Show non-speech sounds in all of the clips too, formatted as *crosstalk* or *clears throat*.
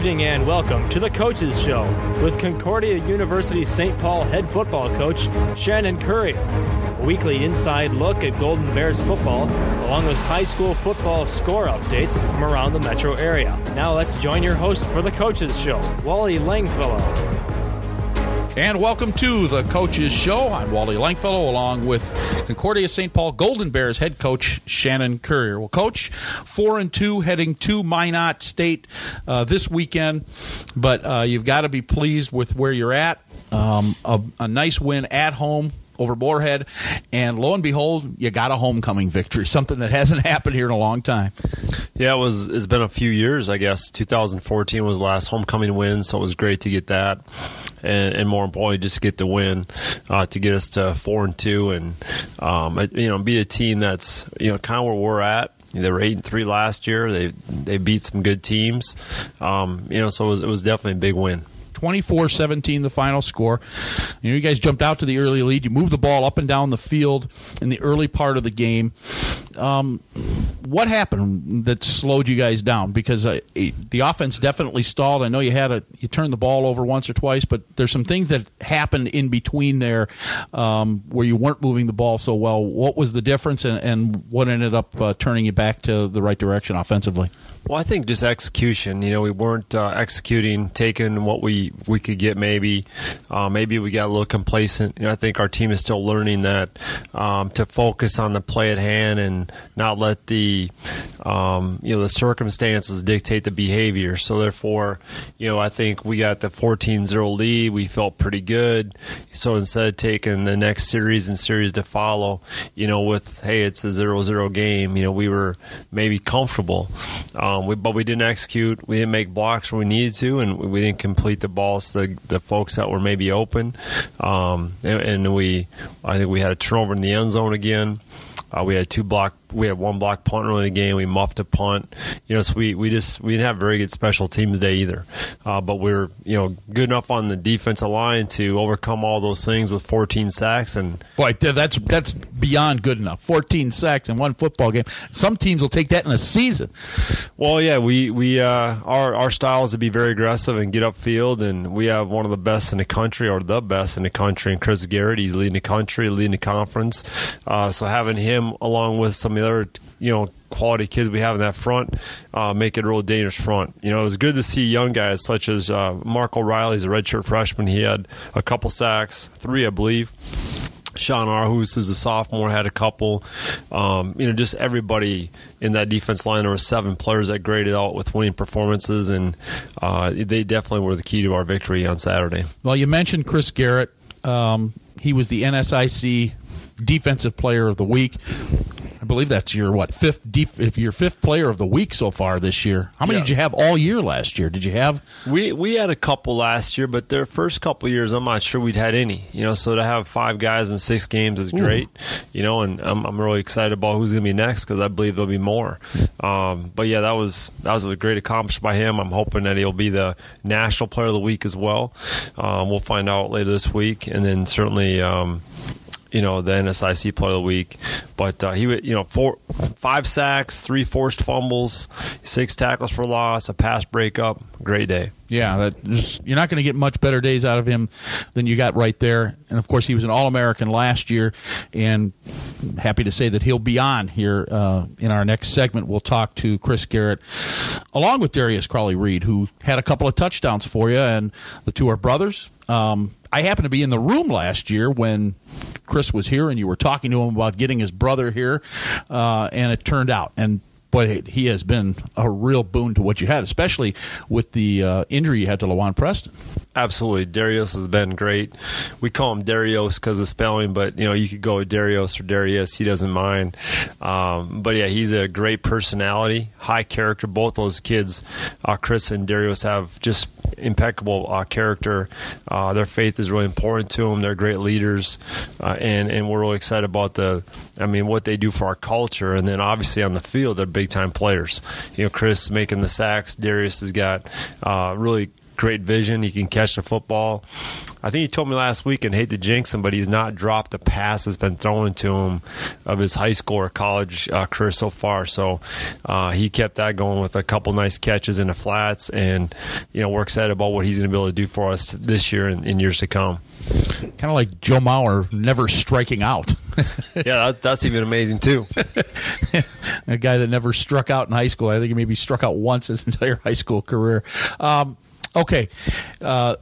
evening and welcome to the Coaches Show with Concordia University St. Paul head football coach Shannon Currier. A weekly inside look at Golden Bears football, along with high school football score updates from around the metro area. Now let's join your host for the Coaches Show, Wally Langfellow. And welcome to the Coaches Show. I'm Wally Langfellow along with Concordia St. Paul Golden Bears head coach Shannon Currier. Well, coach, four and two heading to Minot State uh, this weekend, but uh, you've got to be pleased with where you're at. Um, a, a nice win at home over Moorhead, and lo and behold, you got a homecoming victory, *laughs* something that hasn't happened here in a long time. Yeah, it was. It's been a few years, I guess. 2014 was the last homecoming win, so it was great to get that, and, and more importantly, just get the win, uh, to get us to four and two, and um, you know, be a team that's you know kind of where we're at. They were eight and three last year. They they beat some good teams, um, you know. So it was, it was definitely a big win. 24 17, the final score. You know, you guys jumped out to the early lead. You moved the ball up and down the field in the early part of the game. Um, what happened that slowed you guys down? Because uh, the offense definitely stalled. I know you had a you turned the ball over once or twice, but there's some things that happened in between there um, where you weren't moving the ball so well. What was the difference, and, and what ended up uh, turning you back to the right direction offensively? Well, I think just execution. You know, we weren't uh, executing, taking what we we could get. Maybe, uh, maybe we got a little complacent. You know, I think our team is still learning that um, to focus on the play at hand and not let the um, you know the circumstances dictate the behavior. So therefore, you know, I think we got the 14-0 lead. We felt pretty good. So instead of taking the next series and series to follow, you know, with hey, it's a 0-0 game. You know, we were maybe comfortable. Um, um, we, but we didn't execute. We didn't make blocks when we needed to, and we didn't complete the balls to the, the folks that were maybe open. Um, and, and, we, I think we had a turnover in the end zone again. Uh, we had two block we had one block punt early in the game. We muffed a punt. You know, so we, we just we didn't have very good special teams day either. Uh, but we are you know good enough on the defensive line to overcome all those things with 14 sacks and boy that's that's beyond good enough. 14 sacks in one football game. Some teams will take that in a season. Well, yeah, we we uh, our our style is to be very aggressive and get upfield, and we have one of the best in the country or the best in the country. And Chris Garrett, he's leading the country, leading the conference. Uh, so having him along with some the other you know quality kids we have in that front uh, make it a real dangerous front. You know, it was good to see young guys such as uh, Mark O'Reilly's a redshirt freshman. He had a couple sacks, three I believe. Sean Arhus, who's a sophomore, had a couple. Um, you know, just everybody in that defense line. There were seven players that graded out with winning performances, and uh, they definitely were the key to our victory on Saturday. Well, you mentioned Chris Garrett. Um, he was the NSIC Defensive Player of the Week. I believe that's your what fifth def- if your fifth player of the week so far this year. How many yeah. did you have all year last year? Did you have? We we had a couple last year, but their first couple years, I'm not sure we'd had any. You know, so to have five guys in six games is great. Ooh. You know, and I'm, I'm really excited about who's going to be next because I believe there'll be more. Um, but yeah, that was that was a great accomplishment by him. I'm hoping that he'll be the national player of the week as well. Um, we'll find out later this week, and then certainly. Um, you know, the NSIC player of the week. But uh, he, would you know, four, five sacks, three forced fumbles, six tackles for loss, a pass breakup. Great day. Yeah, that just, you're not going to get much better days out of him than you got right there. And of course, he was an All American last year, and happy to say that he'll be on here uh, in our next segment. We'll talk to Chris Garrett along with Darius Crawley Reed, who had a couple of touchdowns for you, and the two are brothers. Um, I happened to be in the room last year when Chris was here, and you were talking to him about getting his brother here, uh, and it turned out. And boy, he has been a real boon to what you had, especially with the uh, injury you had to Lawan Preston. Absolutely, Darius has been great. We call him Darius because of spelling, but you know you could go Darius or Darius. He doesn't mind. Um, but yeah, he's a great personality, high character. Both those kids, uh, Chris and Darius, have just impeccable uh, character. Uh, their faith is really important to them. They're great leaders, uh, and and we're really excited about the. I mean, what they do for our culture, and then obviously on the field, they're big time players. You know, Chris making the sacks. Darius has got uh, really great vision. He can catch the football. I think he told me last week, and hate to jinx him, but he's not dropped a pass that's been thrown to him of his high school or college uh, career so far. So uh, he kept that going with a couple nice catches in the flats, and you know we're excited about what he's going to be able to do for us this year and in years to come. Kind of like Joe Mauer never striking out. *laughs* yeah, that, that's even amazing too. *laughs* a guy that never struck out in high school. I think he maybe struck out once his *laughs* entire high school career. Um, Okay, uh,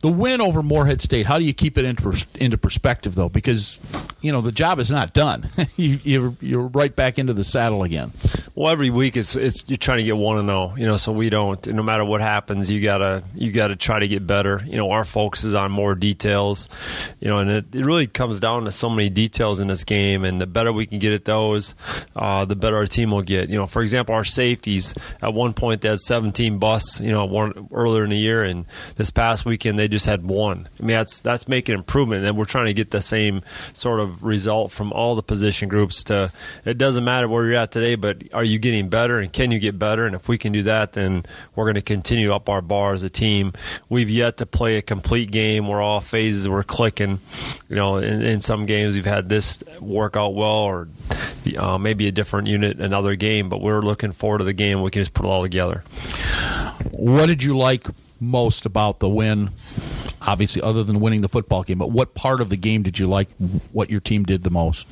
the win over Moorhead State. How do you keep it into into perspective, though? Because you know the job is not done. *laughs* you, you're, you're right back into the saddle again. Well, every week it's it's you're trying to get one and know. You know, so we don't. No matter what happens, you gotta you gotta try to get better. You know, our focus is on more details. You know, and it, it really comes down to so many details in this game. And the better we can get at those, uh, the better our team will get. You know, for example, our safeties at one point they had 17 busts. You know, one earlier in the year, and this past weekend they just had one. I mean, that's that's making improvement, and we're trying to get the same sort of result from all the position groups. To it doesn't matter where you're at today, but are you getting better, and can you get better? And if we can do that, then we're going to continue up our bar as a team. We've yet to play a complete game where all phases were clicking. You know, in, in some games we've had this work out well, or uh, maybe a different unit another game, but we're looking forward to the game. We can just put it all together. What did you like most about the win? Obviously, other than winning the football game, but what part of the game did you like? What your team did the most?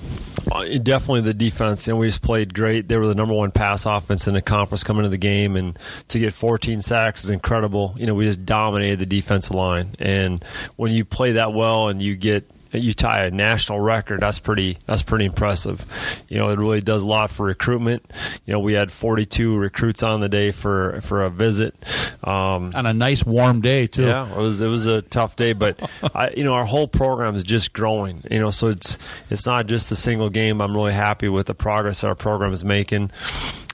Uh, definitely the defense. And we just played great. They were the number one pass offense in the conference coming into the game, and to get 14 sacks is incredible. You know, we just dominated the defensive line. And when you play that well and you get you tie a national record. That's pretty. That's pretty impressive. You know, it really does a lot for recruitment. You know, we had 42 recruits on the day for for a visit. Um, on a nice warm day too. Yeah, it was it was a tough day, but *laughs* I, you know, our whole program is just growing. You know, so it's it's not just a single game. I'm really happy with the progress our program is making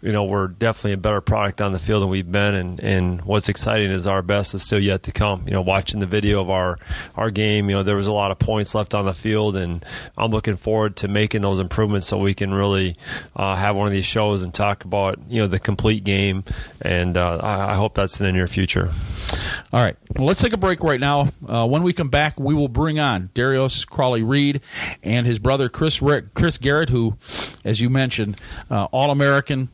you know we're definitely a better product on the field than we've been, and, and what's exciting is our best is still yet to come. You know, watching the video of our our game, you know there was a lot of points left on the field, and I'm looking forward to making those improvements so we can really uh, have one of these shows and talk about you know the complete game, and uh, I, I hope that's in the near future. All right, well, let's take a break right now. Uh, when we come back, we will bring on Darius Crawley Reed and his brother Chris Rick, Chris Garrett, who, as you mentioned, uh, All American,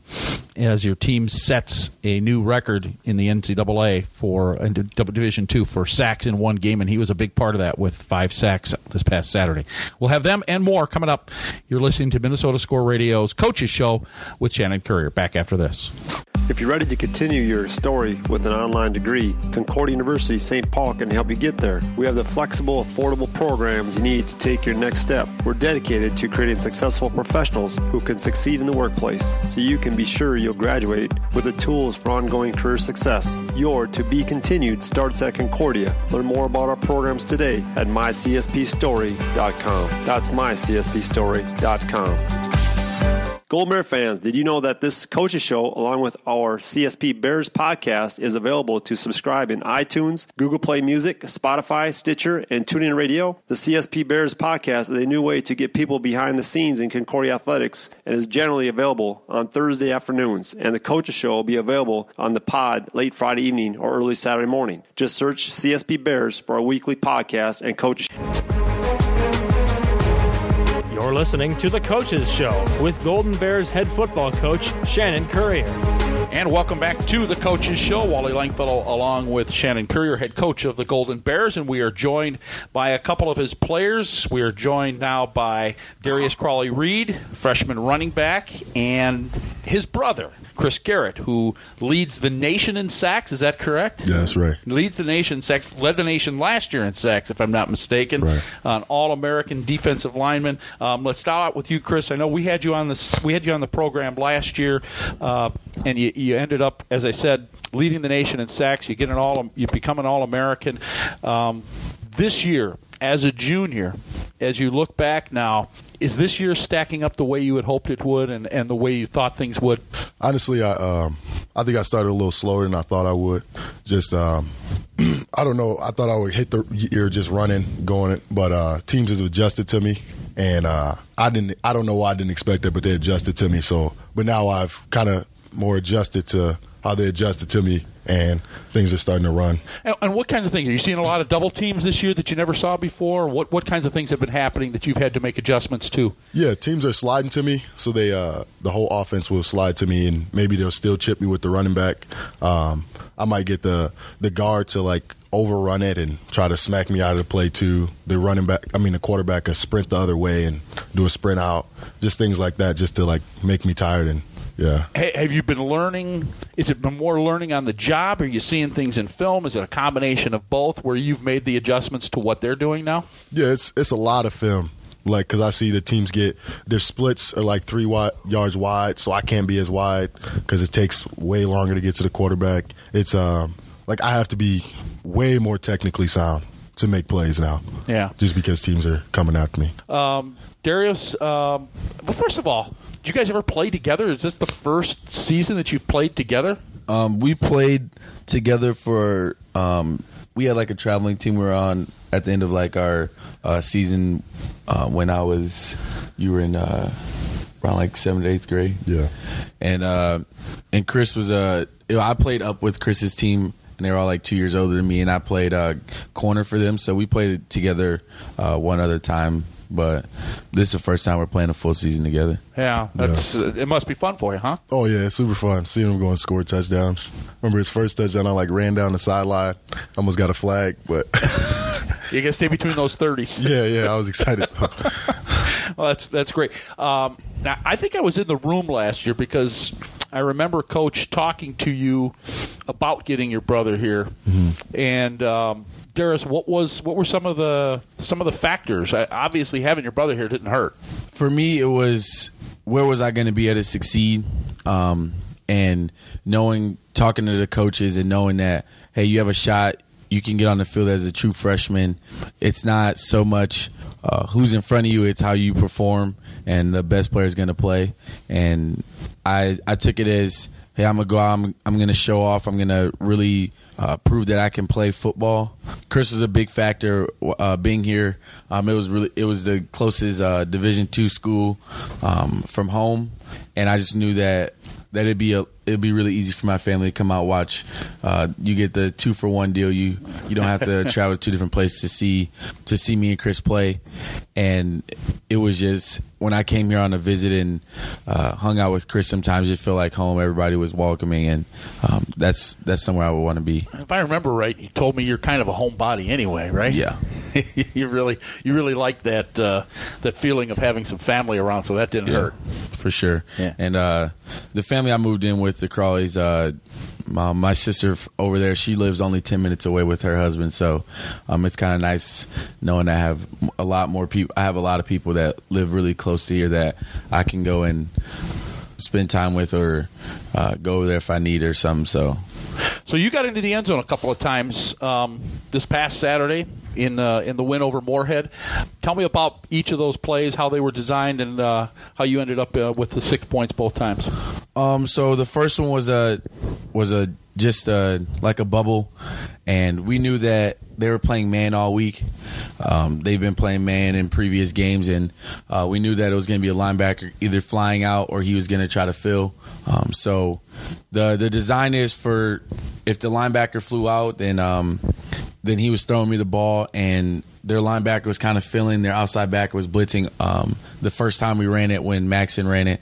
as your team sets a new record in the NCAA for uh, Division Two for sacks in one game, and he was a big part of that with five sacks this past Saturday. We'll have them and more coming up. You're listening to Minnesota Score Radio's Coaches Show with Shannon Currier. Back after this. If you're ready to continue your story with an online degree, Concordia University St. Paul can help you get there. We have the flexible, affordable programs you need to take your next step. We're dedicated to creating successful professionals who can succeed in the workplace so you can be sure you'll graduate with the tools for ongoing career success. Your to be continued starts at Concordia. Learn more about our programs today at mycspstory.com. That's mycspstory.com. Golden Bear fans, did you know that this coaches show, along with our CSP Bears podcast, is available to subscribe in iTunes, Google Play Music, Spotify, Stitcher, and TuneIn Radio? The CSP Bears podcast is a new way to get people behind the scenes in Concordia athletics and is generally available on Thursday afternoons. And the coaches show will be available on the pod late Friday evening or early Saturday morning. Just search CSP Bears for our weekly podcast and coaches. You're listening to The Coaches Show with Golden Bears head football coach Shannon Currier. And welcome back to the Coaches Show. Wally Langfellow along with Shannon Currier, head coach of the Golden Bears, and we are joined by a couple of his players. We are joined now by Darius Crawley Reed, freshman running back, and his brother, Chris Garrett, who leads the nation in sacks. Is that correct? Yeah, that's right. Leads the nation in sacks. Led the nation last year in sacks, if I'm not mistaken. Right. An All-American defensive lineman. Um, let's start out with you, Chris. I know we had you on this. We had you on the program last year, uh, and you, you ended up, as I said, leading the nation in sacks. You get an all. You become an All-American. Um, this year, as a junior, as you look back now, is this year stacking up the way you had hoped it would and, and the way you thought things would? Honestly, I um, I think I started a little slower than I thought I would. Just um, *clears throat* I don't know. I thought I would hit the year just running, going it, but uh, teams have adjusted to me, and uh, I didn't. I don't know why I didn't expect it, but they adjusted to me. So, but now I've kind of more adjusted to how they adjusted to me, and things are starting to run. And, and, what kinds of things are you seeing? A lot of double teams this year that you never saw before. What what kinds of things have been happening that you've had to make adjustments to? Yeah, teams are sliding to me, so they uh, the whole offense will slide to me, and maybe they'll still chip me with the running back. Um, I might get the the guard to like overrun it and try to smack me out of the play too. The running back, I mean the quarterback, a sprint the other way and do a sprint out, just things like that, just to like make me tired and yeah. Hey, have you been learning? Is it been more learning on the job? Are you seeing things in film? Is it a combination of both, where you've made the adjustments to what they're doing now? Yeah, it's it's a lot of film. Like, because I see the teams get their splits are like three wide, yards wide, so I can't be as wide because it takes way longer to get to the quarterback. It's um like I have to be way more technically sound to make plays now. Yeah. Just because teams are coming after me. Um, Darius, um, well, first of all, did you guys ever play together? Is this the first season that you've played together? Um, we played together for. Um, we had like a traveling team we were on at the end of like our uh, season uh, when I was. You were in. Uh, around like seventh, eighth grade. Yeah. And uh, and Chris was a. Uh, I played up with Chris's team and they were all like two years older than me, and I played uh, corner for them. So we played together uh, one other time, but this is the first time we're playing a full season together. Yeah, that's yeah. Uh, it. Must be fun for you, huh? Oh yeah, it's super fun. Seeing him go and score touchdowns. Remember his first touchdown? I like ran down the sideline, almost got a flag, but *laughs* you gotta stay between those thirties. *laughs* yeah, yeah, I was excited. *laughs* well, that's that's great. Um, now, I think I was in the room last year because I remember Coach talking to you about getting your brother here, mm-hmm. and um, Darius, what was what were some of the some of the factors? I, obviously, having your brother here didn't hurt. For me, it was where was I going to be able to succeed, um, and knowing, talking to the coaches, and knowing that hey, you have a shot. You can get on the field as a true freshman. It's not so much uh, who's in front of you; it's how you perform, and the best player is going to play. And I I took it as hey, I'm gonna go out. I'm I'm gonna show off. I'm gonna really uh, prove that I can play football. Chris was a big factor uh, being here. Um, it was really it was the closest uh, Division two school um, from home, and I just knew that that it'd be a it'd be really easy for my family to come out watch. Uh, you get the two for one deal. You you don't have to *laughs* travel to two different places to see to see me and Chris play. And it was just when I came here on a visit and uh, hung out with Chris. Sometimes it felt like home. Everybody was welcoming, and um, that's that's somewhere I would want to be. If I remember right, you told me you're kind of a homebody anyway, right? Yeah. *laughs* you really you really like that uh, that feeling of having some family around, so that didn't yeah, hurt for sure. Yeah. And uh, the family I moved in with, the Crawleys, uh, my, my, sister over there, she lives only ten minutes away with her husband, so um, it's kind of nice knowing I have a lot more people. I have a lot of people that live really close to here that I can go and spend time with or uh, go over there if I need or something. So so you got into the end zone a couple of times um, this past Saturday in uh, in the win over Moorhead. Tell me about each of those plays, how they were designed, and uh, how you ended up uh, with the six points both times. Um, so the first one was a was a just a, like a bubble, and we knew that they were playing man all week. Um, they've been playing man in previous games, and uh, we knew that it was going to be a linebacker either flying out or he was going to try to fill. Um, so the the design is for if the linebacker flew out, then um, then he was throwing me the ball, and their linebacker was kind of filling. Their outside backer was blitzing. Um, the first time we ran it, when Maxon ran it,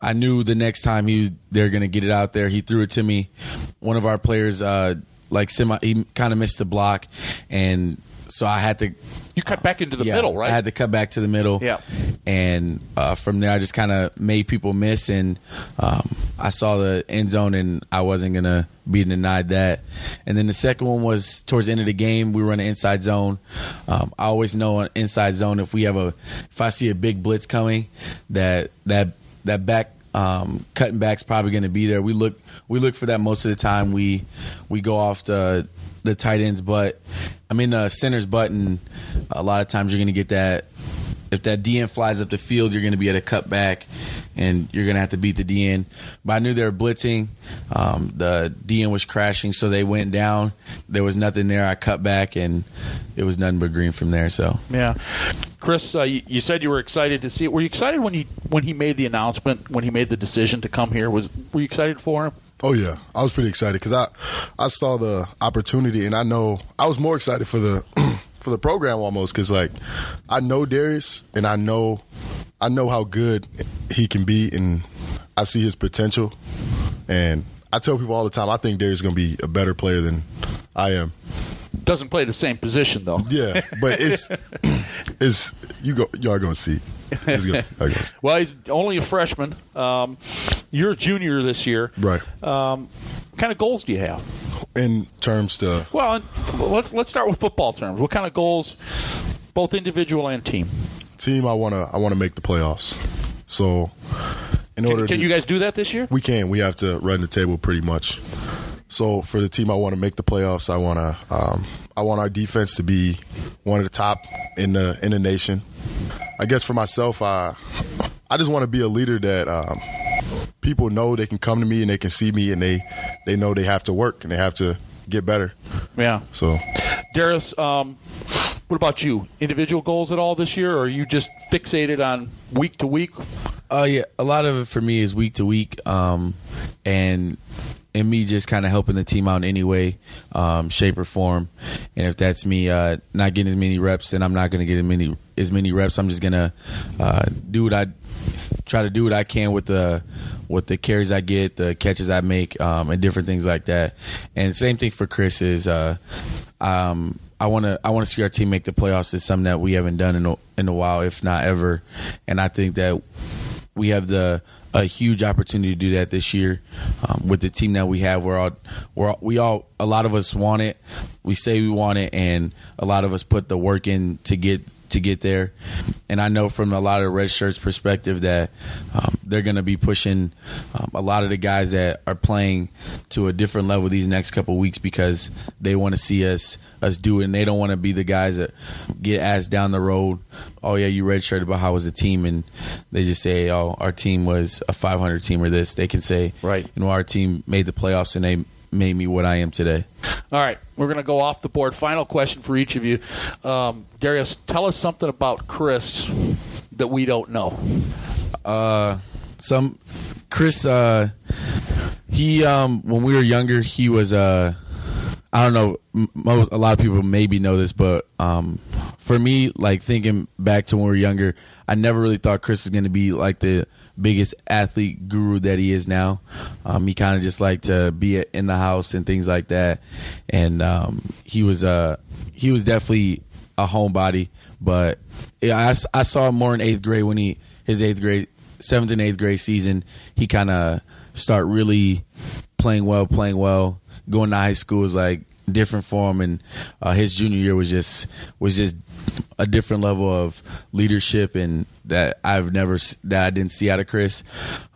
I knew the next time he they're going to get it out there. He threw it to me. One of our players, uh, like semi, he kind of missed the block, and so I had to. You cut back into the yeah, middle, right? I had to cut back to the middle. Yeah. And uh, from there, I just kind of made people miss, and um, I saw the end zone, and I wasn't gonna be denied that. And then the second one was towards the end of the game. We were in an inside zone. Um, I always know an inside zone if we have a if I see a big blitz coming, that that that back um, cutting back's probably going to be there. We look we look for that most of the time. We we go off the the tight ends, but I mean the center's button. A lot of times you're going to get that. If that DN flies up the field, you're going to be at a cutback, and you're going to have to beat the DN. But I knew they were blitzing. Um, the DN was crashing, so they went down. There was nothing there. I cut back, and it was nothing but green from there. So yeah, Chris, uh, you, you, said you were excited to see it. Were you excited when he when he made the announcement when he made the decision to come here? Was were you excited for him? Oh yeah, I was pretty excited because I I saw the opportunity and I know I was more excited for the for the program almost because like I know Darius and I know I know how good he can be and I see his potential and I tell people all the time I think Darius is going to be a better player than I am. Doesn't play the same position though. Yeah, but it's *laughs* it's you go you are going to see. Good, *laughs* I guess. Well, he's only a freshman. Um, you're a junior this year. Right. Um, what kind of goals do you have? In terms to Well, let's let's start with football terms. What kind of goals, both individual and team? team, I want to I want to make the playoffs. So in order Can, can to you guys do that this year? We can. We have to run the table pretty much. So for the team, I want to make the playoffs. I want to. Um, I want our defense to be one of the top in the in the nation. I guess for myself, I I just want to be a leader that um, people know they can come to me and they can see me and they they know they have to work and they have to get better. Yeah. So Darius, um, what about you? Individual goals at all this year, or are you just fixated on week to week? Uh, yeah, a lot of it for me is week to week, um, and and me just kind of helping the team out in any way, um, shape or form. And if that's me uh, not getting as many reps, then I'm not going to get as many as many reps. I'm just gonna uh, do what I try to do what I can with the with the carries I get, the catches I make, um, and different things like that. And same thing for Chris is. Uh, um, I want to I want to see our team make the playoffs. It's something that we haven't done in a, in a while, if not ever. And I think that we have the a huge opportunity to do that this year um, with the team that we have. We're all we're all, we all a lot of us want it. We say we want it, and a lot of us put the work in to get to get there. And I know from a lot of red shirts perspective that um, they're going to be pushing um, a lot of the guys that are playing to a different level these next couple weeks because they want to see us us do it, and they don't want to be the guys that get asked down the road. Oh yeah, you red shirt about how was the team, and they just say, oh, our team was a 500 team or this. They can say, Right. you know, our team made the playoffs and they made me what I am today. All right, we're going to go off the board. Final question for each of you. Um, Darius, tell us something about Chris that we don't know. Uh, some Chris, uh, he um, when we were younger, he was uh, I don't know. Most, a lot of people maybe know this, but um, for me, like thinking back to when we were younger, I never really thought Chris was going to be like the biggest athlete guru that he is now. Um, he kind of just liked to be in the house and things like that, and um, he was uh, he was definitely a homebody. But I, I saw him more in eighth grade when he his eighth grade seventh and eighth grade season. He kind of start really playing well, playing well. Going to high school was like different for him, and uh, his junior year was just was just a different level of leadership and that I've never that I didn't see out of Chris.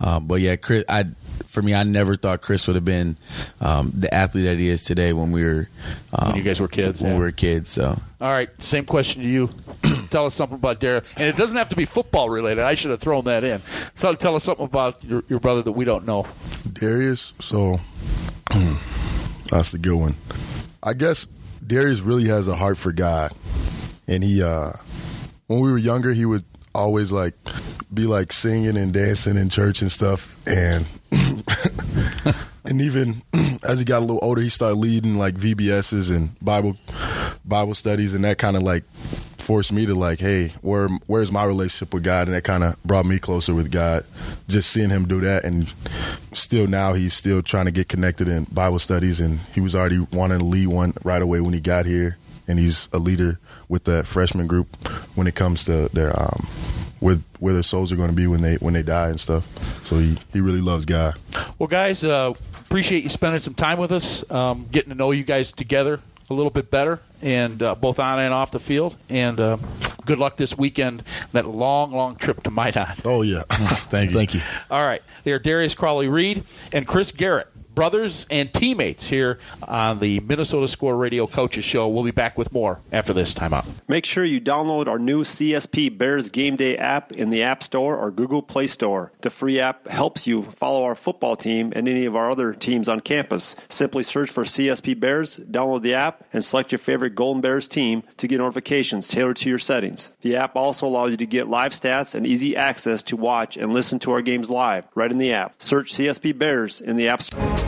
Um, but yeah, Chris, I for me, I never thought Chris would have been um, the athlete that he is today when we were um, When you guys were kids, When yeah. we were kids, so. All right, same question to you. *clears throat* tell us something about Darius, and it doesn't have to be football related. I should have thrown that in. So tell us something about your, your brother that we don't know. Darius, so *clears throat* that's a good one. I guess Darius really has a heart for God. And he uh when we were younger he would always like be like singing and dancing in church and stuff. And *laughs* and even *clears throat* as he got a little older he started leading like VBSs and Bible Bible studies. And that kind of like forced me to like hey where where's my relationship with God? And that kind of brought me closer with God. Just seeing him do that. And still now he's still trying to get connected in Bible studies. And he was already wanting to lead one right away when he got here and he's a leader with that freshman group when it comes to their um with where their souls are going to be when they when they die and stuff so he he really loves God Well, guys, uh, appreciate you spending some time with us, um, getting to know you guys together a little bit better, and uh, both on and off the field. And uh, good luck this weekend. That long, long trip to Minot. oh yeah *laughs* Thank you. thank you All right. They are Darius Crawley Reed and Chris Garrett, brothers and teammates here on the Minnesota Score Radio Coaches Show. We'll be back with more after this timeout. Make sure you download our new CSP Bears Game Day app in the App Store or Google Play Store. The free app helps you follow our football team and any of our other teams on campus. Simply search for CSP Bears, download the app, and select your favorite Golden Bears team to get notifications tailored to your settings. The app also allows you to get live stats and easy access to watch and listen to our games live right in the app. Search CSP Bears in the App Store.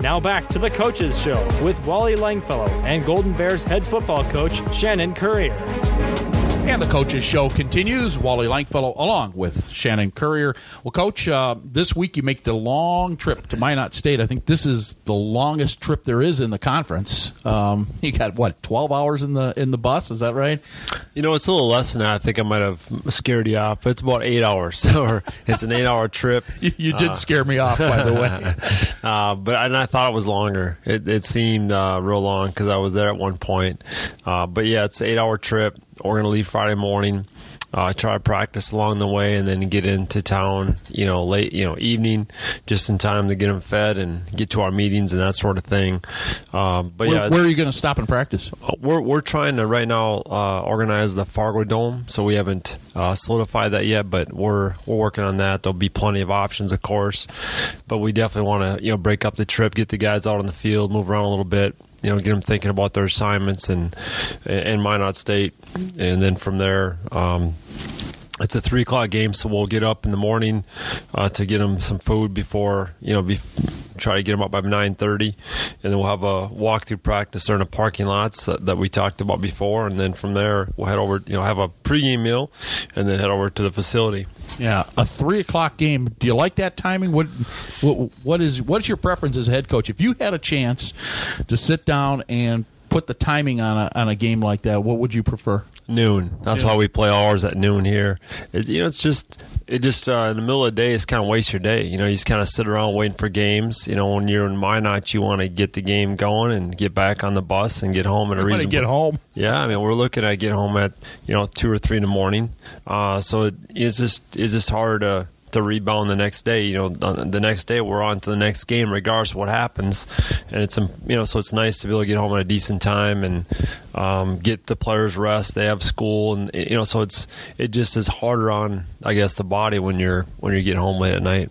Now back to the Coaches Show with Wally Langfellow and Golden Bears head football coach Shannon Currier. And the coaches show continues. Wally Langfellow along with Shannon Currier. Well, coach, uh, this week you make the long trip to Minot State. I think this is the longest trip there is in the conference. Um, *laughs* you got what twelve hours in the in the bus? Is that right? You know, it's a little less than that. I think I might have scared you off. It's about eight hours, *laughs* or it's an eight-hour trip. *laughs* You, you did uh, scare me off, by the way. uh, but and I thought it was longer. It, it seemed uh, real long because I was there at one point. Uh, but yeah, it's an eight-hour trip. We're going to leave Friday morning. Uh, try to practice along the way and then get into town, you know, late, you know, evening, just in time to get them fed and get to our meetings and that sort of thing. Uh, but where, yeah, where are you going to stop and practice? Uh, we're we're trying to right now uh, organize the Fargo Dome, so we haven't uh, solidified that yet, but we're we're working on that. There'll be plenty of options, of course, but we definitely want to you know break up the trip, get the guys out on the field, move around a little bit, you know, get them thinking about their assignments and and Minot State, and then from there. Um, it's a three o'clock game, so we'll get up in the morning uh, to get them some food before you know. Be, try to get them up by nine thirty, and then we'll have a walkthrough practice there in the parking lots that, that, we talked about before, and then from there we'll head over. You know, have a pregame meal, and then head over to the facility. Yeah, a three o'clock game. Do you like that timing? What, what, what is what is your preference as a head coach? If you had a chance to sit down and put the timing on a on a game like that, what would you prefer? Noon. That's why we play ours at noon here. It, you know, it's just it just uh, in the middle of the day, it's kind of waste your day. You know, you just kind of sit around waiting for games. You know, when you're in Minot, you want to get the game going and get back on the bus and get home at a reason. Get home. Yeah, I mean, we're looking at get home at you know two or three in the morning. Uh, so it, it's just it's just hard to to rebound the next day. You know, the next day we're on to the next game, regardless of what happens. And it's you know, so it's nice to be able to get home at a decent time and um, get the players rest. They have school, and you know, so it's it just is harder on I guess the body when you're when you get home late at night.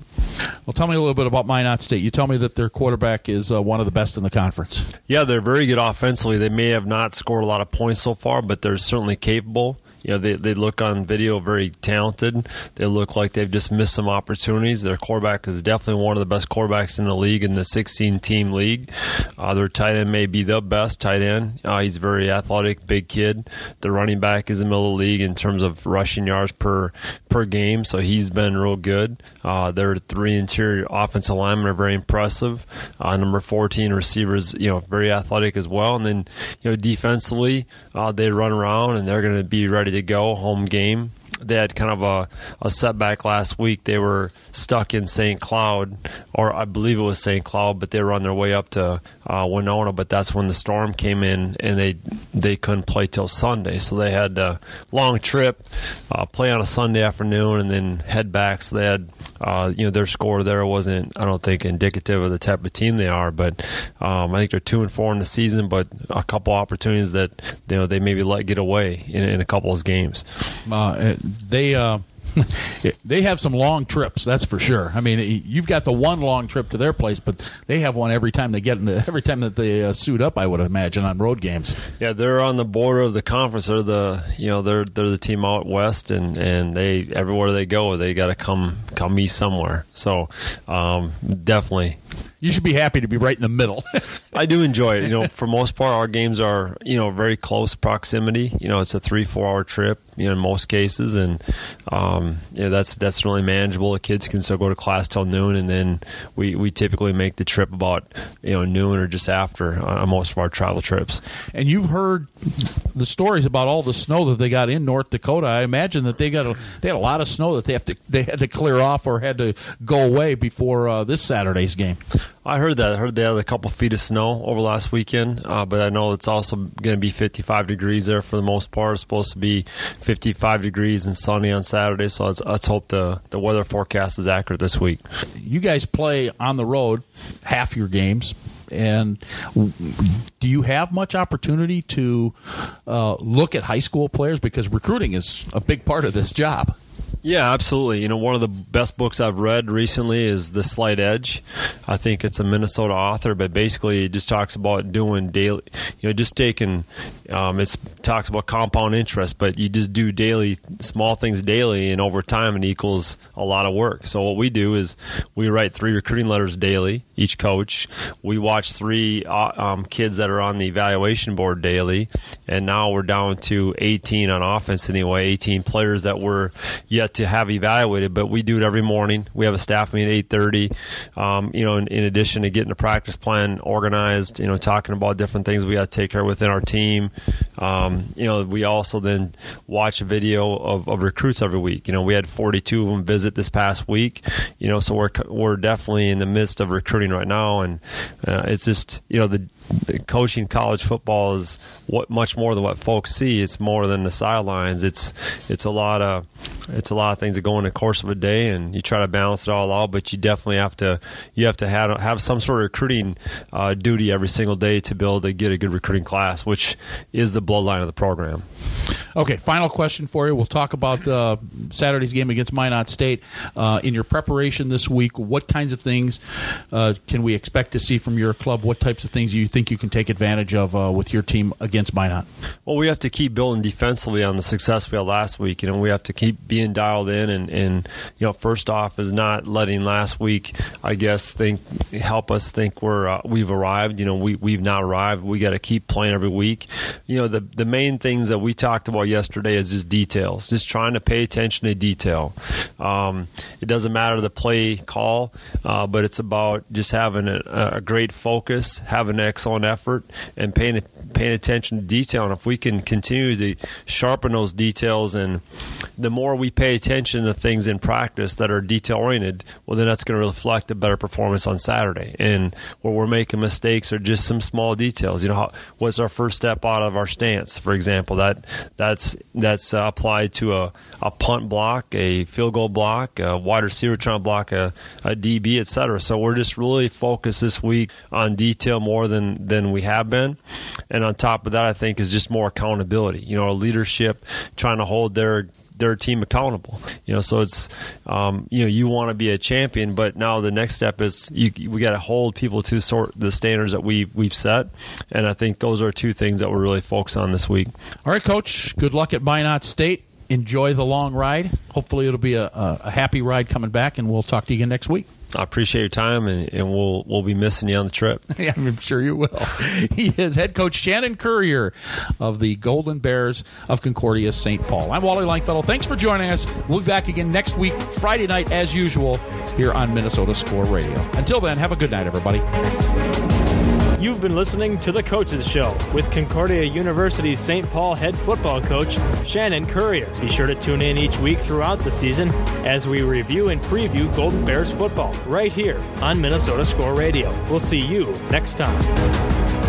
Well, tell me a little bit about Minot State. You tell me that their quarterback is uh, one of the best in the conference. Yeah, they're very good offensively. They may have not scored a lot of points so far, but they're certainly capable you know, they, they look on video very talented. They look like they've just missed some opportunities. Their quarterback is definitely one of the best quarterbacks in the league in the 16 team league. Uh, their tight end may be the best tight end. Uh, he's very athletic, big kid. The running back is in the middle of the league in terms of rushing yards per per game, so he's been real good. Uh, their three interior offensive linemen are very impressive. Uh, number 14 receivers, you know, very athletic as well. And then, you know, defensively, uh, they run around and they're going to be ready to go home game. They had kind of a, a setback last week. They were stuck in St. Cloud, or I believe it was St. Cloud, but they were on their way up to uh, Winona. But that's when the storm came in, and they they couldn't play till Sunday, so they had a long trip, uh, play on a Sunday afternoon, and then head back. So they had uh, you know their score there wasn't I don't think indicative of the type of team they are, but um, I think they're two and four in the season, but a couple opportunities that you know they maybe let get away in, in a couple of games. Uh, they uh, *laughs* they have some long trips, that's for sure. I mean, you've got the one long trip to their place, but they have one every time they get in the every time that they uh, suit up. I would imagine on road games. Yeah, they're on the border of the conference. They're the you know they're they're the team out west, and and they everywhere they go, they got to come come me somewhere. So um, definitely you should be happy to be right in the middle. *laughs* I do enjoy it. You know, for most part, our games are you know very close proximity. You know, it's a three four hour trip. You know, in most cases, and um, yeah, that's that's really manageable. The kids can still go to class till noon, and then we, we typically make the trip about you know noon or just after on most of our travel trips. And you've heard the stories about all the snow that they got in North Dakota. I imagine that they got a, they had a lot of snow that they have to they had to clear off or had to go away before uh, this Saturday's game. I heard that. I heard they had a couple feet of snow over last weekend, uh, but I know it's also going to be 55 degrees there for the most part. It's supposed to be 55 degrees and sunny on Saturday, so let's, let's hope the, the weather forecast is accurate this week. You guys play on the road half your games. And do you have much opportunity to uh, look at high school players because recruiting is a big part of this job? Yeah, absolutely. You know, one of the best books I've read recently is The Slight Edge. I think it's a Minnesota author, but basically it just talks about doing daily, you know, just taking, um, it talks about compound interest, but you just do daily, small things daily, and over time it equals a lot of work. So what we do is we write three recruiting letters daily, each coach. We watch three uh, um, kids that are on the evaluation board daily, and now we're down to 18 on offense anyway, 18 players that were yet to have evaluated, but we do it every morning. We have a staff meeting at eight thirty. Um, you know, in, in, addition to getting the practice plan organized, you know, talking about different things we got to take care within our team. Um, you know, we also then watch a video of, of, recruits every week. You know, we had forty two of them visit this past week. You know, so we're we're definitely in the midst of recruiting right now, and uh, it's just you know the coaching college football is what much more than what folks see. It's more than the sidelines. It's it's a lot of it's a lot of things that go in the course of a day, and you try to balance it all out. But you definitely have to you have to have have some sort of recruiting uh, duty every single day to be able to get a good recruiting class, which is the bloodline of the program. Okay, final question for you. We'll talk about uh, Saturday's game against Minot State. Uh, in your preparation this week, what kinds of things uh, can we expect to see from your club? What types of things you think you can take advantage of uh, with your team against Minot? Well, we have to keep building defensively on the success we had last week. You know, we have to keep being dialed in, and, and you know, first off is not letting last week, I guess, think help us think we're uh, we've arrived. You know, we we've not arrived. We got to keep playing every week. You know, the the main things that we talked about yesterday is just details, just trying to pay attention to detail. Um, it doesn't matter the play call, uh, but it's about just having a, a, great focus, having an effort, and paying paying attention to detail. And if we can continue to sharpen those details, and the more we pay attention to things in practice that are detail oriented, well, then that's going to reflect a better performance on Saturday. And where we're making mistakes are just some small details. You know, how, what's our first step out of our stance, for example? That that's that's uh, applied to a, a punt block, a field goal block, a wide receiver trying to block a, a DB, etc. So we're just really focused this week on detail more than than we have been, and on top of that, I think is just more accountability. You know, leadership trying to hold their their team accountable. You know, so it's um, you know you want to be a champion, but now the next step is you, we got to hold people to sort the standards that we we've set, and I think those are two things that we're really focused on this week. All right, Coach. Good luck at Minot State. Enjoy the long ride. Hopefully, it'll be a, a, a happy ride coming back, and we'll talk to you again next week. I appreciate your time, and, and, we'll we'll be missing you on the trip. *laughs* yeah, I'm sure you will. *laughs* He is head coach Shannon Currier of the Golden Bears of Concordia St. Paul. I'm Wally Langfellow. Thanks for joining us. We'll be back again next week, Friday night, as usual, here on Minnesota Score Radio. Until then, have a good night, everybody. You've been listening to The Coaches Show with Concordia University's St. Paul head football coach, Shannon Currier. Be sure to tune in each week throughout the season as we review and preview Golden Bears football right here on Minnesota Score Radio. We'll see you next time.